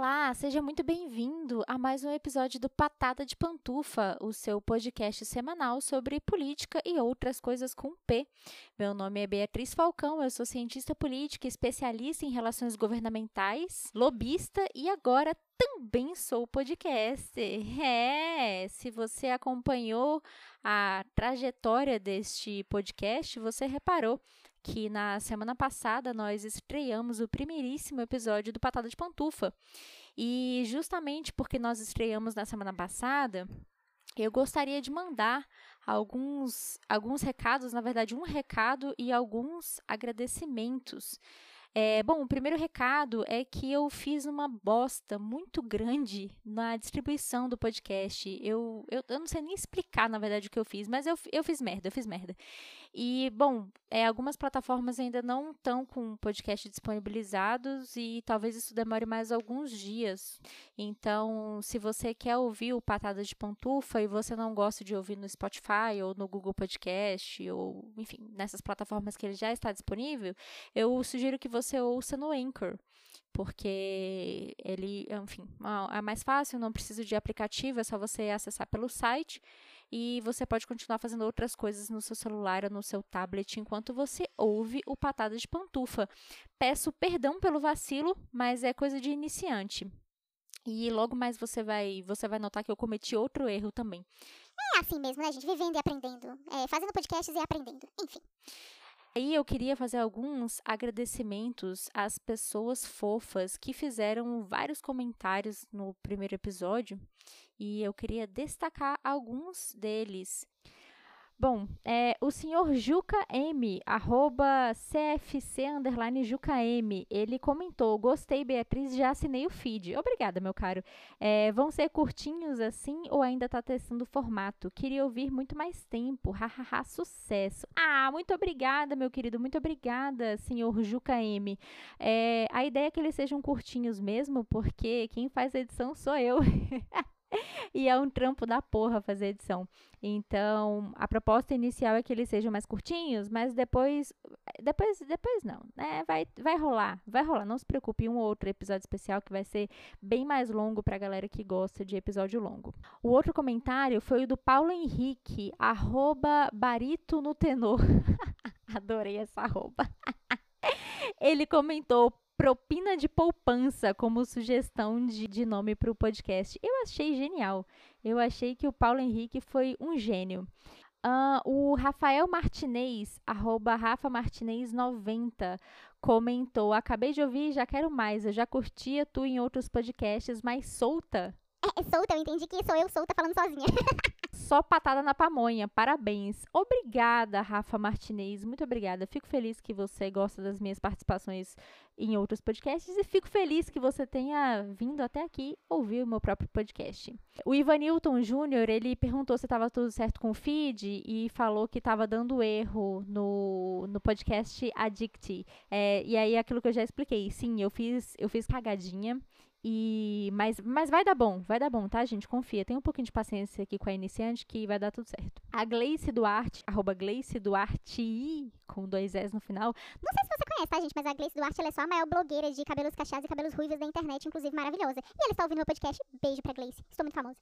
Olá, seja muito bem-vindo a mais um episódio do Patada de Pantufa, o seu podcast semanal sobre política e outras coisas com P. Meu nome é Beatriz Falcão, eu sou cientista política, especialista em relações governamentais, lobista e agora também sou podcaster. É, se você acompanhou a trajetória deste podcast, você reparou que na semana passada nós estreamos o primeiríssimo episódio do Patada de Pantufa. E justamente porque nós estreamos na semana passada, eu gostaria de mandar alguns, alguns recados, na verdade, um recado e alguns agradecimentos. É, bom, o primeiro recado é que eu fiz uma bosta muito grande na distribuição do podcast. Eu, eu, eu não sei nem explicar, na verdade, o que eu fiz, mas eu, eu fiz merda, eu fiz merda. E, bom, é, algumas plataformas ainda não estão com podcast disponibilizados e talvez isso demore mais alguns dias. Então, se você quer ouvir o Patada de Pantufa e você não gosta de ouvir no Spotify ou no Google Podcast ou, enfim, nessas plataformas que ele já está disponível, eu sugiro que você ouça no Anchor porque ele, enfim, é mais fácil, não precisa de aplicativo, é só você acessar pelo site e você pode continuar fazendo outras coisas no seu celular ou no seu tablet enquanto você ouve o Patada de Pantufa. Peço perdão pelo vacilo, mas é coisa de iniciante. E logo mais você vai, você vai notar que eu cometi outro erro também. É assim mesmo, né, gente? Vivendo e aprendendo. É, fazendo podcasts e aprendendo. Enfim. Aí eu queria fazer alguns agradecimentos às pessoas fofas que fizeram vários comentários no primeiro episódio e eu queria destacar alguns deles. Bom, é, o senhor Juca M, arroba CFC underline Juca M, ele comentou, gostei Beatriz, já assinei o feed. Obrigada, meu caro. É, vão ser curtinhos assim ou ainda está testando o formato? Queria ouvir muito mais tempo, hahaha, sucesso. Ah, muito obrigada, meu querido, muito obrigada, senhor Juca M. É, a ideia é que eles sejam curtinhos mesmo, porque quem faz a edição sou eu. e é um trampo da porra fazer edição. Então, a proposta inicial é que eles sejam mais curtinhos, mas depois, depois, depois não, né? Vai, vai rolar, vai rolar. Não se preocupe, um outro episódio especial que vai ser bem mais longo pra galera que gosta de episódio longo. O outro comentário foi o do Paulo Henrique, arroba barito no tenor. Adorei essa arroba. Ele comentou, propina de poupança como sugestão de, de nome para o podcast. Eu achei genial. Eu achei que o Paulo Henrique foi um gênio. Uh, o Rafael Martinez, arroba Rafa Martinez 90, comentou: Acabei de ouvir já quero mais. Eu já curtia tu em outros podcasts, mas solta. É, é solta, eu entendi que sou eu solta falando sozinha. só patada na pamonha. Parabéns. Obrigada, Rafa Martinez. Muito obrigada. Fico feliz que você gosta das minhas participações em outros podcasts e fico feliz que você tenha vindo até aqui ouvir o meu próprio podcast. O Ivanilton Júnior, ele perguntou se estava tudo certo com o feed e falou que estava dando erro no, no podcast Addict. É, e aí, aquilo que eu já expliquei. Sim, eu fiz, eu fiz cagadinha e, mas, mas vai dar bom, vai dar bom, tá, gente? Confia. Tem um pouquinho de paciência aqui com a iniciante que vai dar tudo certo. A Gleice Duarte, arroba Gleice Duarte, com dois S no final. Não sei se você conhece, tá, gente? Mas a Gleice Duarte é só a maior blogueira de cabelos cacheados e cabelos ruivos da internet, inclusive maravilhosa. E ela está ouvindo meu podcast. Beijo pra Gleice. Estou muito famosa.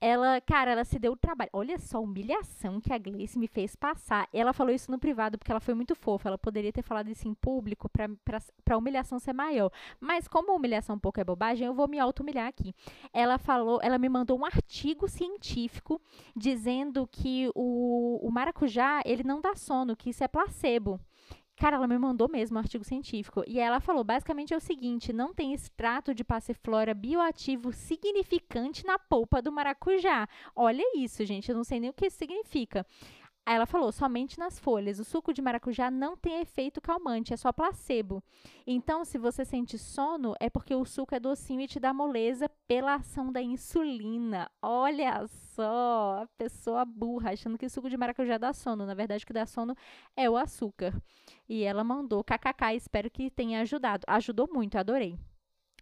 Ela, cara, ela se deu o trabalho. Olha só a humilhação que a Gleice me fez passar. Ela falou isso no privado porque ela foi muito fofa. Ela poderia ter falado isso em público pra, pra, pra humilhação ser maior. Mas como humilhação um pouco é bobagem, eu vou me auto-humilhar aqui. Ela falou, ela me mandou um artigo científico dizendo que o, o maracujá, ele não dá sono, que isso é placebo. Cara, ela me mandou mesmo um artigo científico. E ela falou: basicamente é o seguinte: não tem extrato de passiflora bioativo significante na polpa do maracujá. Olha isso, gente. Eu não sei nem o que isso significa. Aí ela falou, somente nas folhas. O suco de maracujá não tem efeito calmante, é só placebo. Então, se você sente sono, é porque o suco é docinho e te dá moleza pela ação da insulina. Olha só, a pessoa burra, achando que o suco de maracujá dá sono. Na verdade, o que dá sono é o açúcar. E ela mandou, kkk, espero que tenha ajudado. Ajudou muito, adorei.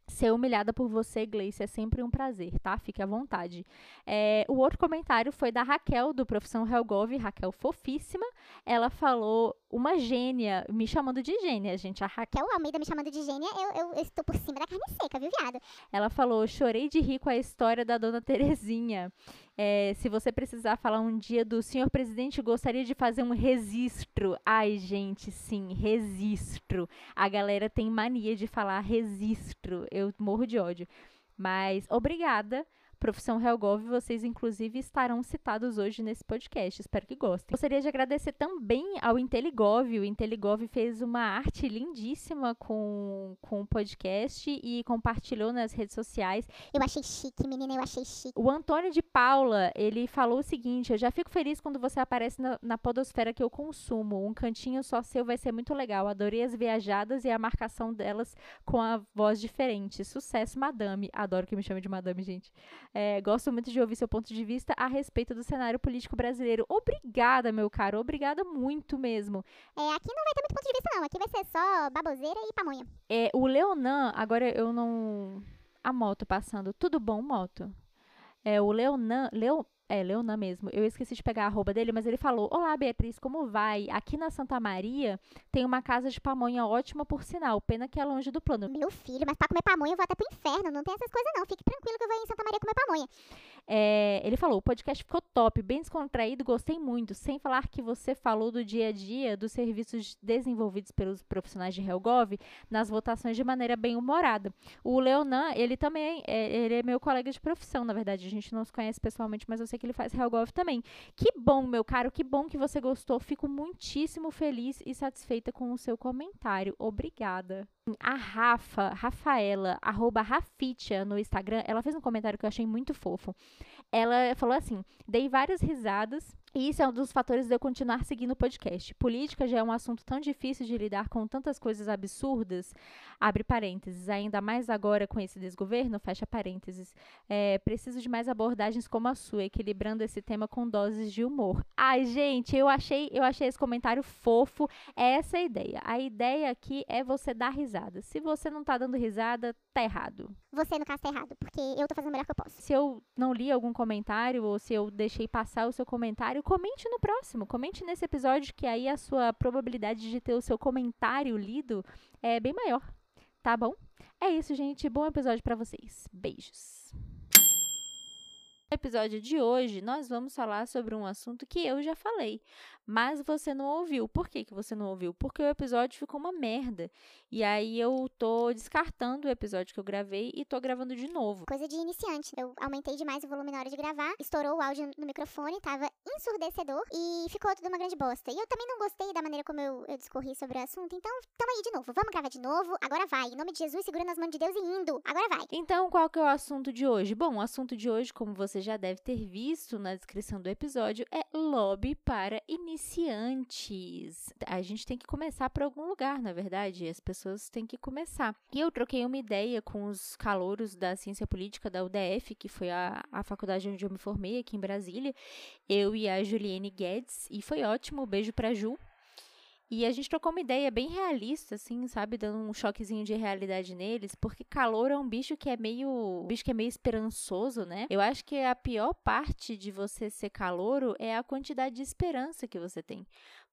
Ser humilhada por você, Gleice, é sempre um prazer, tá? Fique à vontade. É, o outro comentário foi da Raquel, do Profissão Helgov, Raquel fofíssima. Ela falou uma gênia, me chamando de gênia, gente. A Raquel. Almeida me chamando de gênia, eu, eu, eu estou por cima da carne seca, viu, viado? Ela falou: chorei de rir com a história da dona Terezinha. É, se você precisar falar um dia do senhor presidente, gostaria de fazer um registro. Ai, gente, sim, registro. A galera tem mania de falar registro. Eu morro de ódio. Mas obrigada Profissão Helgov, vocês inclusive estarão citados hoje nesse podcast. Espero que gostem. Gostaria de agradecer também ao Inteligov. O Inteligov fez uma arte lindíssima com, com o podcast e compartilhou nas redes sociais. Eu achei chique, menina, eu achei chique. O Antônio de Paula, ele falou o seguinte: Eu já fico feliz quando você aparece na, na podosfera que eu consumo. Um cantinho só seu vai ser muito legal. Adorei as viajadas e a marcação delas com a voz diferente. Sucesso, madame. Adoro que me chame de madame, gente. É, gosto muito de ouvir seu ponto de vista a respeito do cenário político brasileiro. Obrigada, meu caro. Obrigada muito mesmo. É, aqui não vai ter muito ponto de vista, não. Aqui vai ser só baboseira e pamonha. É, o Leonan, agora eu não. A moto passando. Tudo bom, moto? É, o Leonan. Leo, é, Leonan mesmo. Eu esqueci de pegar a arroba dele, mas ele falou: Olá, Beatriz, como vai? Aqui na Santa Maria tem uma casa de pamonha ótima, por sinal. Pena que é longe do plano. Meu filho, mas pra comer pamonha eu vou até pro inferno. Não tem essas coisas, não. Fique tranquilo que eu vou em Santa Maria comer pamonha. É, ele falou: o podcast ficou top, bem descontraído, gostei muito. Sem falar que você falou do dia a dia dos serviços desenvolvidos pelos profissionais de Helgov nas votações de maneira bem humorada. O Leonan, ele também é, ele é meu colega de profissão, na verdade. A gente não se conhece pessoalmente, mas eu sei que ele faz Helgov também. Que bom, meu caro, que bom que você gostou. Fico muitíssimo feliz e satisfeita com o seu comentário. Obrigada. A Rafa, Rafaela, arroba Rafitia no Instagram, ela fez um comentário que eu achei muito fofo. Ela falou assim: dei várias risadas e isso é um dos fatores de eu continuar seguindo o podcast. Política já é um assunto tão difícil de lidar com tantas coisas absurdas. Abre parênteses. Ainda mais agora com esse desgoverno, fecha parênteses. É, preciso de mais abordagens como a sua, equilibrando esse tema com doses de humor. Ai, gente, eu achei, eu achei esse comentário fofo. É essa a ideia. A ideia aqui é você dar risada. Se você não tá dando risada, tá errado. Você, no caso, tá errado, porque eu tô fazendo o melhor que eu posso. Se eu não li algum comentário ou se eu deixei passar o seu comentário, comente no próximo, comente nesse episódio, que aí a sua probabilidade de ter o seu comentário lido é bem maior, tá bom? É isso, gente. Bom episódio para vocês. Beijos. No episódio de hoje, nós vamos falar sobre um assunto que eu já falei, mas você não ouviu. Por que, que você não ouviu? Porque o episódio ficou uma merda. E aí eu tô descartando o episódio que eu gravei e tô gravando de novo. Coisa de iniciante. Eu aumentei demais o volume na hora de gravar, estourou o áudio no microfone, tava ensurdecedor e ficou tudo uma grande bosta. E eu também não gostei da maneira como eu, eu discorri sobre o assunto, então tamo aí de novo. Vamos gravar de novo. Agora vai. Em nome de Jesus, segura nas mãos de Deus e indo. Agora vai. Então, qual que é o assunto de hoje? Bom, o assunto de hoje, como você já deve ter visto na descrição do episódio, é lobby para iniciantes. A gente tem que começar por algum lugar, na verdade. As pessoas têm que começar. E eu troquei uma ideia com os calouros da ciência política da UDF, que foi a, a faculdade onde eu me formei aqui em Brasília. Eu e a Juliane Guedes, e foi ótimo. Beijo pra Ju. E a gente trocou uma ideia bem realista, assim, sabe? Dando um choquezinho de realidade neles, porque calor é um bicho que é meio. Um bicho que é meio esperançoso, né? Eu acho que a pior parte de você ser calouro é a quantidade de esperança que você tem.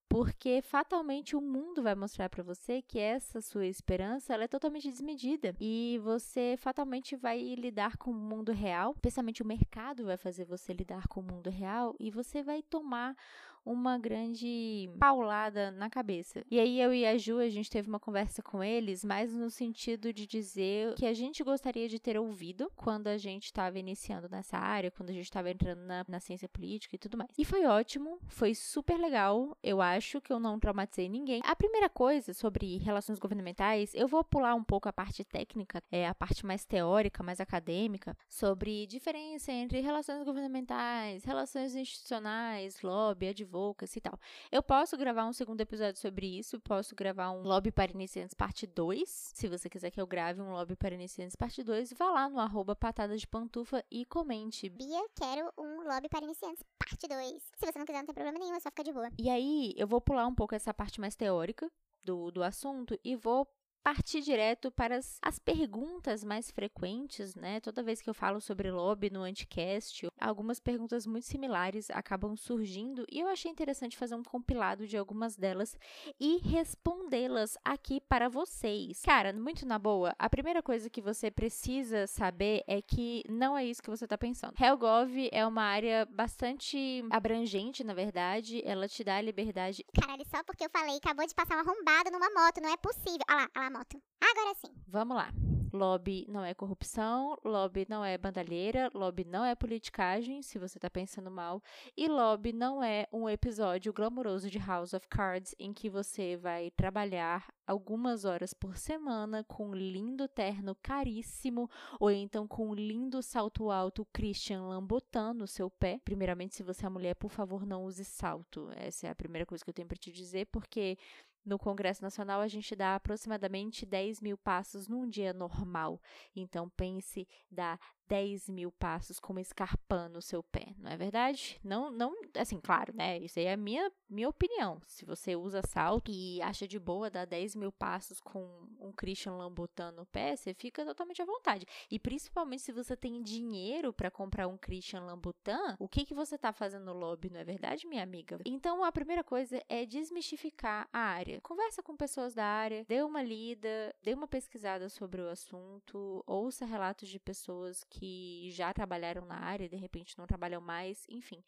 Porque fatalmente o mundo vai mostrar para você que essa sua esperança ela é totalmente desmedida e você fatalmente vai lidar com o mundo real, especialmente o mercado vai fazer você lidar com o mundo real e você vai tomar uma grande paulada na cabeça. E aí eu e a Ju, a gente teve uma conversa com eles, mais no sentido de dizer que a gente gostaria de ter ouvido quando a gente estava iniciando nessa área, quando a gente estava entrando na, na ciência política e tudo mais. E foi ótimo, foi super legal. Eu acho que eu não traumatizei ninguém. A primeira coisa sobre relações governamentais, eu vou pular um pouco a parte técnica, é a parte mais teórica, mais acadêmica, sobre diferença entre relações governamentais, relações institucionais, lobby, advocacy e tal. Eu posso gravar um segundo episódio sobre isso, posso gravar um Lobby para Iniciantes parte 2. Se você quiser que eu grave um Lobby para Iniciantes parte 2, vá lá no arroba patada de pantufa e comente. Bia, quero um Lobby para Iniciantes parte 2. Se você não quiser, não tem problema nenhum, é só ficar de boa. E aí, eu vou pular um pouco essa parte mais teórica do, do assunto e vou partir direto para as, as, perguntas mais frequentes, né? Toda vez que eu falo sobre lobby no Anticast, algumas perguntas muito similares acabam surgindo e eu achei interessante fazer um compilado de algumas delas e respondê-las aqui para vocês. Cara, muito na boa, a primeira coisa que você precisa saber é que não é isso que você está pensando. HellGov é uma área bastante abrangente, na verdade, ela te dá a liberdade. Caralho, só porque eu falei, acabou de passar uma arrombado numa moto, não é possível. Olha lá, olha lá a moto. Agora sim. Vamos lá. Lobby não é corrupção, lobby não é bandalheira, lobby não é politicagem, se você tá pensando mal, e lobby não é um episódio glamouroso de House of Cards em que você vai trabalhar algumas horas por semana com um lindo terno caríssimo ou então com um lindo salto alto Christian Lambotan no seu pé. Primeiramente, se você é mulher, por favor, não use salto. Essa é a primeira coisa que eu tenho para te dizer, porque no Congresso Nacional, a gente dá aproximadamente 10 mil passos num dia normal. Então, pense dar 10 mil passos com uma escarpã no seu pé, não é verdade? Não, não, assim, claro, né? Isso aí é a minha, minha opinião. Se você usa salto e acha de boa dar 10 mil passos com um Christian Louboutin no pé, você fica totalmente à vontade. E principalmente se você tem dinheiro para comprar um Christian Louboutin, o que, que você tá fazendo no lobby, não é verdade, minha amiga? Então, a primeira coisa é desmistificar a área. Conversa com pessoas da área, dê uma lida, dê uma pesquisada sobre o assunto, ouça relatos de pessoas que já trabalharam na área e de repente não trabalham mais, enfim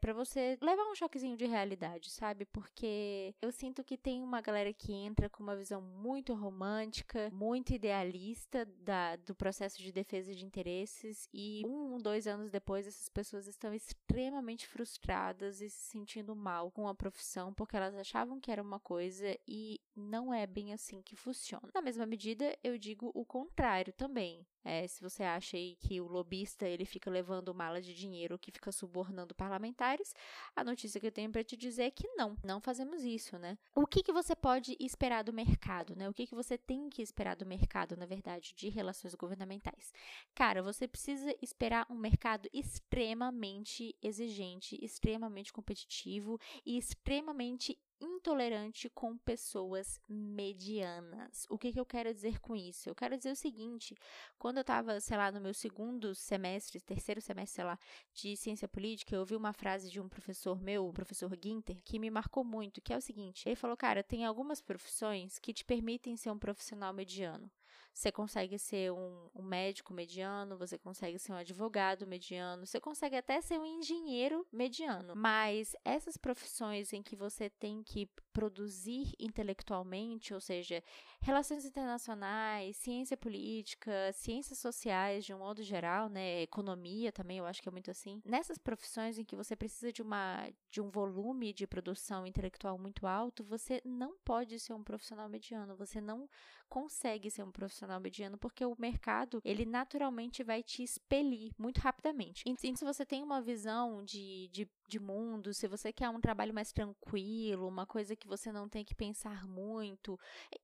para você levar um choquezinho de realidade, sabe? Porque eu sinto que tem uma galera que entra com uma visão muito romântica, muito idealista da, do processo de defesa de interesses e um, dois anos depois essas pessoas estão extremamente frustradas e se sentindo mal com a profissão porque elas achavam que era uma coisa e não é bem assim que funciona. Na mesma medida, eu digo o contrário também. É, se você acha aí que o lobista ele fica levando mala de dinheiro que fica subornando parlamentares, a notícia que eu tenho para te dizer é que não, não fazemos isso, né? O que, que você pode esperar do mercado, né? O que, que você tem que esperar do mercado, na verdade, de relações governamentais? Cara, você precisa esperar um mercado extremamente exigente, extremamente competitivo e extremamente intolerante com pessoas medianas. O que, que eu quero dizer com isso? Eu quero dizer o seguinte: quando eu estava, sei lá, no meu segundo semestre, terceiro semestre, sei lá, de ciência política, eu ouvi uma frase de um professor meu, o professor Ginter, que me marcou muito, que é o seguinte: ele falou, cara, tem algumas profissões que te permitem ser um profissional mediano. Você consegue ser um, um, médico mediano, você consegue ser um advogado mediano, você consegue até ser um engenheiro mediano. Mas essas profissões em que você tem que produzir intelectualmente, ou seja, relações internacionais, ciência política, ciências sociais de um modo geral, né, economia também, eu acho que é muito assim. Nessas profissões em que você precisa de uma de um volume de produção intelectual muito alto, você não pode ser um profissional mediano, você não consegue ser um profissional mediano porque o mercado, ele naturalmente vai te expelir muito rapidamente. Então, se você tem uma visão de, de, de mundo, se você quer um trabalho mais tranquilo, uma coisa que você não tem que pensar muito,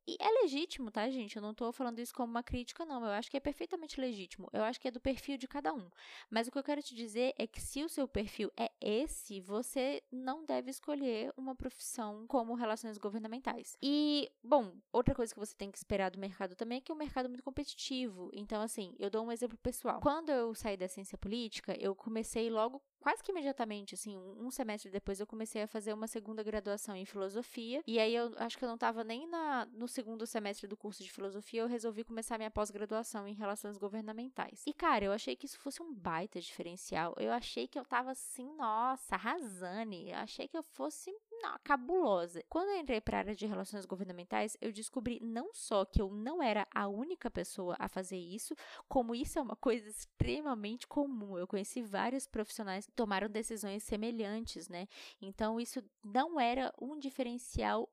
e é legítimo, tá, gente? Eu não tô falando isso como uma crítica, não. Eu acho que é perfeitamente legítimo. Eu acho que é do perfil de cada um. Mas o que eu quero te dizer é que se o seu perfil é esse, você não deve escolher uma profissão como relações governamentais. E, bom, outra coisa que você tem que esperar do mercado também é que é um mercado muito competitivo. Então, assim, eu dou um exemplo pessoal. Quando eu saí da ciência política, eu comecei logo quase que imediatamente, assim, um semestre depois eu comecei a fazer uma segunda graduação em filosofia. E aí eu acho que eu não estava nem na, no segundo semestre do curso de filosofia, eu resolvi começar minha pós-graduação em relações governamentais. E cara, eu achei que isso fosse um baita diferencial. Eu achei que eu tava assim, nossa, arrasando. Eu achei que eu fosse não, cabulosa. Quando eu entrei para a área de relações governamentais, eu descobri não só que eu não era a única pessoa a fazer isso, como isso é uma coisa extremamente comum. Eu conheci vários profissionais que tomaram decisões semelhantes, né? Então isso não era um diferencial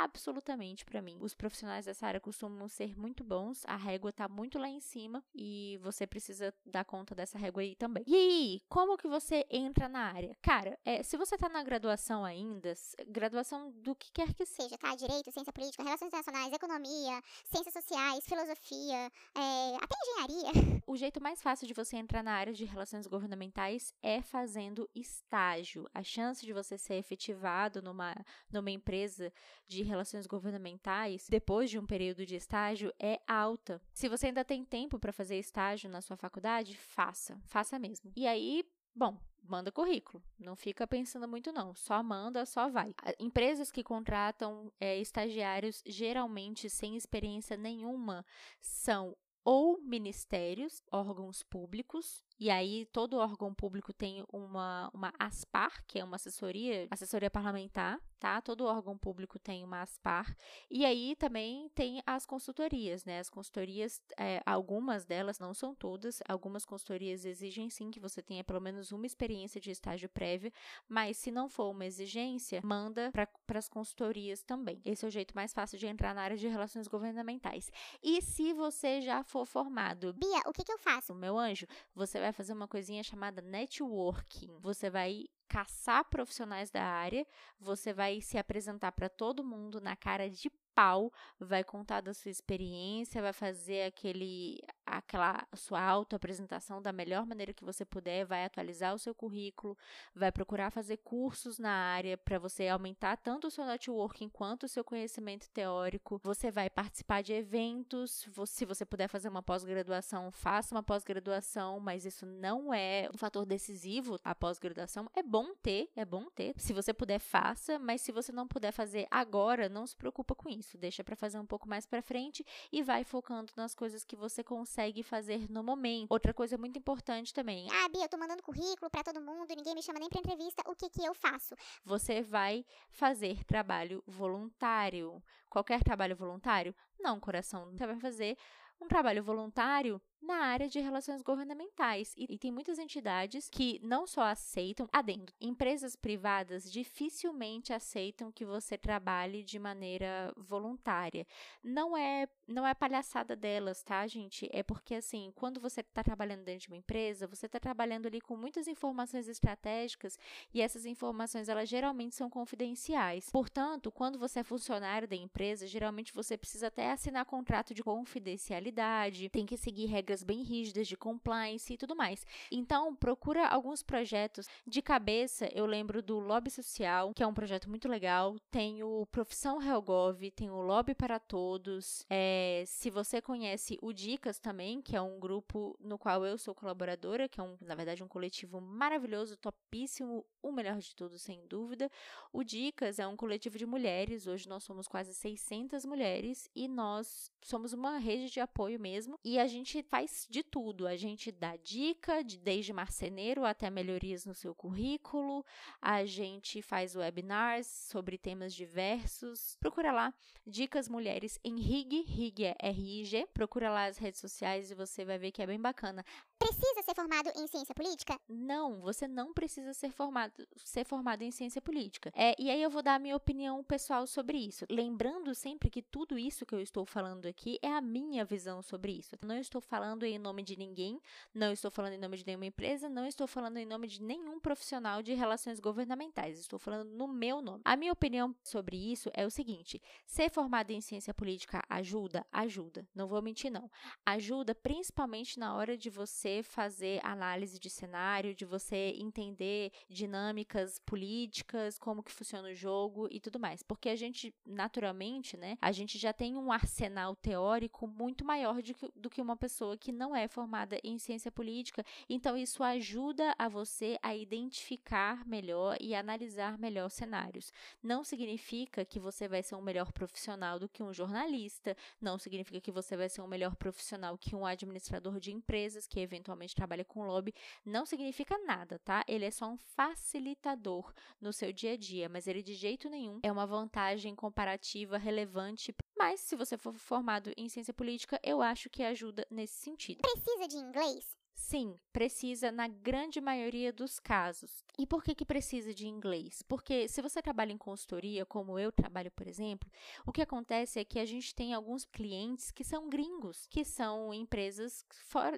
absolutamente para mim. Os profissionais dessa área costumam ser muito bons, a régua tá muito lá em cima e você precisa dar conta dessa régua aí também. E aí, como que você entra na área? Cara, é, se você tá na graduação ainda, graduação do que quer que seja, tá? Direito, ciência política, relações internacionais, economia, ciências sociais, filosofia, é, até engenharia. o jeito mais fácil de você entrar na área de relações governamentais é fazendo estágio. A chance de você ser efetivado numa, numa empresa de relações governamentais depois de um período de estágio é alta. Se você ainda tem tempo para fazer estágio na sua faculdade, faça, faça mesmo. E aí, bom, manda currículo. Não fica pensando muito, não. Só manda, só vai. Empresas que contratam é, estagiários geralmente sem experiência nenhuma são ou ministérios, órgãos públicos, e aí todo órgão público tem uma, uma ASPAR, que é uma assessoria, assessoria parlamentar, tá? Todo órgão público tem uma ASPAR. E aí também tem as consultorias, né? As consultorias, é, algumas delas, não são todas, algumas consultorias exigem sim que você tenha pelo menos uma experiência de estágio prévio, mas se não for uma exigência, manda para as consultorias também. Esse é o jeito mais fácil de entrar na área de relações governamentais. E se você já for formado, Bia, o que, que eu faço? Meu anjo, você vai fazer uma coisinha chamada networking. Você vai caçar profissionais da área, você vai se apresentar para todo mundo na cara de pau, vai contar da sua experiência, vai fazer aquele aquela sua auto-apresentação da melhor maneira que você puder, vai atualizar o seu currículo, vai procurar fazer cursos na área para você aumentar tanto o seu networking quanto o seu conhecimento teórico. Você vai participar de eventos, se você puder fazer uma pós-graduação, faça uma pós-graduação, mas isso não é um fator decisivo. A pós-graduação é bom ter, é bom ter. Se você puder, faça, mas se você não puder fazer agora, não se preocupa com isso. Deixa para fazer um pouco mais para frente e vai focando nas coisas que você consegue fazer no momento. Outra coisa muito importante também. Ah, Bia, eu tô mandando currículo para todo mundo, ninguém me chama nem para entrevista. O que que eu faço? Você vai fazer trabalho voluntário. Qualquer trabalho voluntário? Não, coração. Você vai fazer um trabalho voluntário na área de relações governamentais. E, e, tem muitas entidades que não só aceitam, adendo, empresas privadas dificilmente aceitam que você trabalhe de maneira voluntária. Não é, não é palhaçada delas, tá, gente? É porque, assim, quando você está trabalhando dentro de uma empresa, você está trabalhando ali com muitas informações estratégicas e essas informações, elas geralmente são confidenciais. Portanto, quando você é funcionário da empresa, geralmente você precisa até assinar contrato de confidencialidade, tem que seguir regras regras bem rígidas de compliance e tudo mais. Então, procura alguns projetos. De cabeça, eu lembro do Lobby Social, que é um projeto muito legal. Tem o Profissão Helgov, tem o Lobby para Todos. É, se você conhece o Dicas também, que é um grupo no qual eu sou colaboradora, que é, um, na verdade, um coletivo maravilhoso, topíssimo, o melhor de tudo, sem dúvida. O Dicas é um coletivo de mulheres. Hoje nós somos quase 600 mulheres e nós somos uma rede de apoio mesmo. E a gente faz faz de tudo. A gente dá dica, de, desde marceneiro até melhorias no seu currículo. A gente faz webinars sobre temas diversos. Procura lá, Dicas Mulheres em RIG, RIG é R-I-G. Procura lá as redes sociais e você vai ver que é bem bacana. Precisa ser formado em ciência política? Não, você não precisa ser formado, ser formado em ciência política. É, e aí eu vou dar a minha opinião pessoal sobre isso. Lembrando sempre que tudo isso que eu estou falando aqui é a minha visão sobre isso. Não estou falando em nome de ninguém, não estou falando em nome de nenhuma empresa, não estou falando em nome de nenhum profissional de relações governamentais. Estou falando no meu nome. A minha opinião sobre isso é o seguinte: ser formado em ciência política ajuda? Ajuda. Não vou mentir, não. Ajuda principalmente na hora de você fazer análise de cenário, de você entender dinâmicas políticas, como que funciona o jogo e tudo mais. Porque a gente, naturalmente, né, a gente já tem um arsenal teórico muito maior que, do que uma pessoa que não é formada em ciência política. Então, isso ajuda a você a identificar melhor e analisar melhor cenários. Não significa que você vai ser um melhor profissional do que um jornalista, não significa que você vai ser um melhor profissional que um administrador de empresas, que eventualmente trabalha com lobby, não significa nada, tá? Ele é só um facilitador no seu dia a dia, mas ele de jeito nenhum é uma vantagem comparativa relevante. Mas se você for formado em ciência política, eu acho que ajuda nesse sentido. Precisa de inglês? Sim, precisa na grande maioria dos casos. E por que, que precisa de inglês? Porque se você trabalha em consultoria, como eu trabalho, por exemplo, o que acontece é que a gente tem alguns clientes que são gringos, que são empresas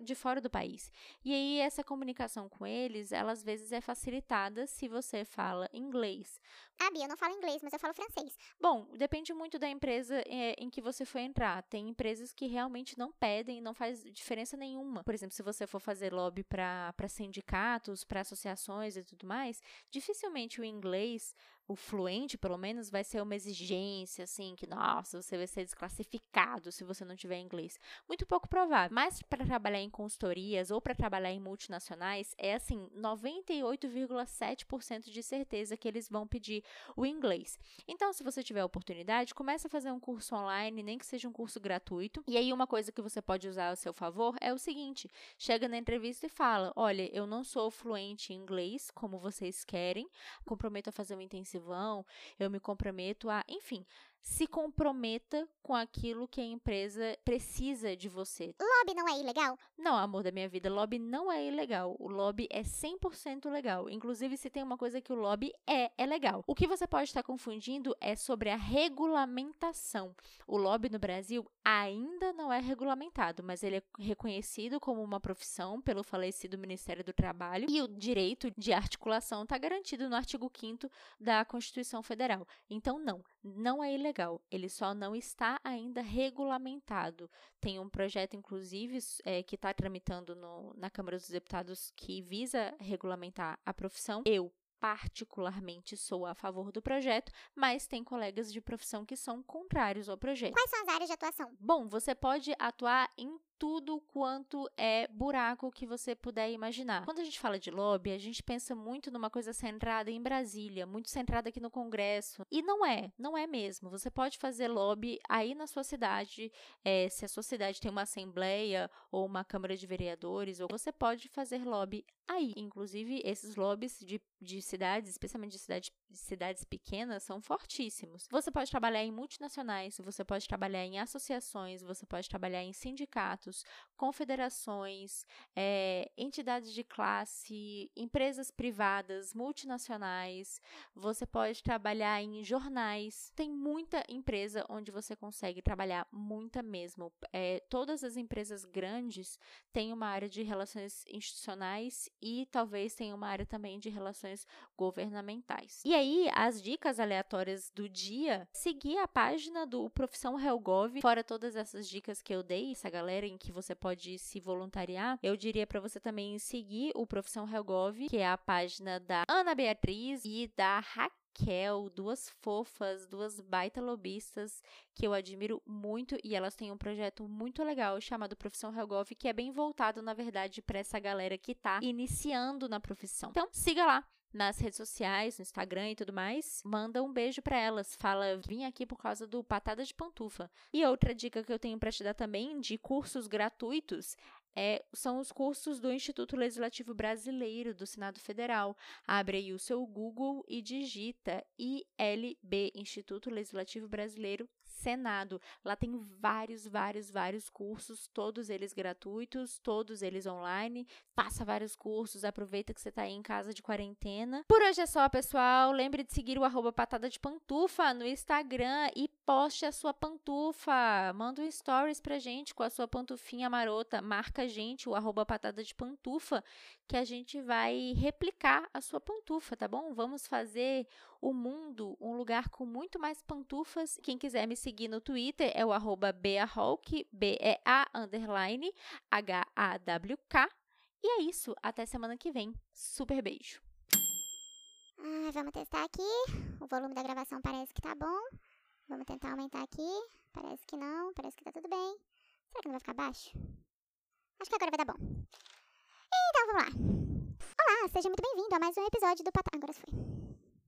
de fora do país. E aí essa comunicação com eles, ela às vezes é facilitada se você fala inglês. Ah, Bia, eu não falo inglês, mas eu falo francês. Bom, depende muito da empresa é, em que você for entrar. Tem empresas que realmente não pedem, não faz diferença nenhuma. Por exemplo, se você for fazer lobby para sindicatos, para associações e tudo mais, dificilmente o inglês o fluente, pelo menos, vai ser uma exigência, assim, que, nossa, você vai ser desclassificado se você não tiver inglês. Muito pouco provável. Mas para trabalhar em consultorias ou para trabalhar em multinacionais, é assim, 98,7% de certeza que eles vão pedir o inglês. Então, se você tiver oportunidade, comece a fazer um curso online, nem que seja um curso gratuito. E aí, uma coisa que você pode usar a seu favor é o seguinte: chega na entrevista e fala: olha, eu não sou fluente em inglês, como vocês querem, comprometo a fazer um intensivão, eu me comprometo a. Enfim, se comprometa com aquilo que a empresa precisa de você. Lobby não é ilegal? Não, amor da minha vida, lobby não é ilegal. O lobby é 100% legal. Inclusive, se tem uma coisa que o lobby é, é legal. O que você pode estar confundindo é sobre a regulamentação. O lobby no Brasil ainda não é regulamentado, mas ele é reconhecido como uma profissão pelo falecido Ministério do Trabalho e o direito de articulação está garantido no artigo 5 da Constituição Federal. Então, não, não é ilegal, ele só não está ainda regulamentado. Tem um projeto, inclusive, é, que está tramitando no, na Câmara dos Deputados que visa regulamentar a profissão. Eu, particularmente sou a favor do projeto, mas tem colegas de profissão que são contrários ao projeto. Quais são as áreas de atuação? Bom, você pode atuar em tudo quanto é buraco que você puder imaginar. Quando a gente fala de lobby, a gente pensa muito numa coisa centrada em Brasília, muito centrada aqui no Congresso. E não é, não é mesmo. Você pode fazer lobby aí na sua cidade, é, se a sua cidade tem uma assembleia ou uma Câmara de Vereadores, ou você pode fazer lobby aí. Inclusive, esses lobbies de, de cidades, especialmente de, cidade, de cidades pequenas, são fortíssimos. Você pode trabalhar em multinacionais, você pode trabalhar em associações, você pode trabalhar em sindicatos, confederações, é, entidades de classe, empresas privadas, multinacionais. Você pode trabalhar em jornais. Tem muita empresa onde você consegue trabalhar, muita mesmo. É, todas as empresas grandes têm uma área de relações institucionais e talvez tenha uma área também de relações governamentais. E aí, as dicas aleatórias do dia, seguir a página do Profissão Helgov, fora todas essas dicas que eu dei, essa galera em que você pode se voluntariar, eu diria para você também seguir o Profissão Helgov, que é a página da Ana Beatriz e da Raquel Raquel, duas fofas, duas baita lobistas que eu admiro muito e elas têm um projeto muito legal chamado Profissão Helgov, que é bem voltado, na verdade, para essa galera que está iniciando na profissão. Então, siga lá nas redes sociais, no Instagram e tudo mais, manda um beijo para elas. Fala, vim aqui por causa do Patada de Pantufa. E outra dica que eu tenho para te dar também de cursos gratuitos é, são os cursos do Instituto Legislativo Brasileiro do Senado Federal. Abre aí o seu Google e digita ILB, Instituto Legislativo Brasileiro Senado. Lá tem vários, vários, vários cursos, todos eles gratuitos, todos eles online. Faça vários cursos, aproveita que você está aí em casa de quarentena. Por hoje é só, pessoal. Lembre de seguir o arroba patada de pantufa no Instagram e poste a sua pantufa. Manda um stories pra gente com a sua pantufinha marota. Marca a gente, o arroba patada de pantufa, que a gente vai replicar a sua pantufa, tá bom? Vamos fazer o mundo um lugar com muito mais pantufas. Quem quiser me seguir no Twitter é o arroba beahawk, B-E-A, underline, H-A-W-K. E é isso, até semana que vem. Super beijo! Ah, vamos testar aqui. O volume da gravação parece que tá bom. Vamos tentar aumentar aqui. Parece que não, parece que tá tudo bem. Será que não vai ficar baixo? Acho que agora vai dar bom. Então vamos lá. Olá, seja muito bem-vindo a mais um episódio do Patá. Agora foi.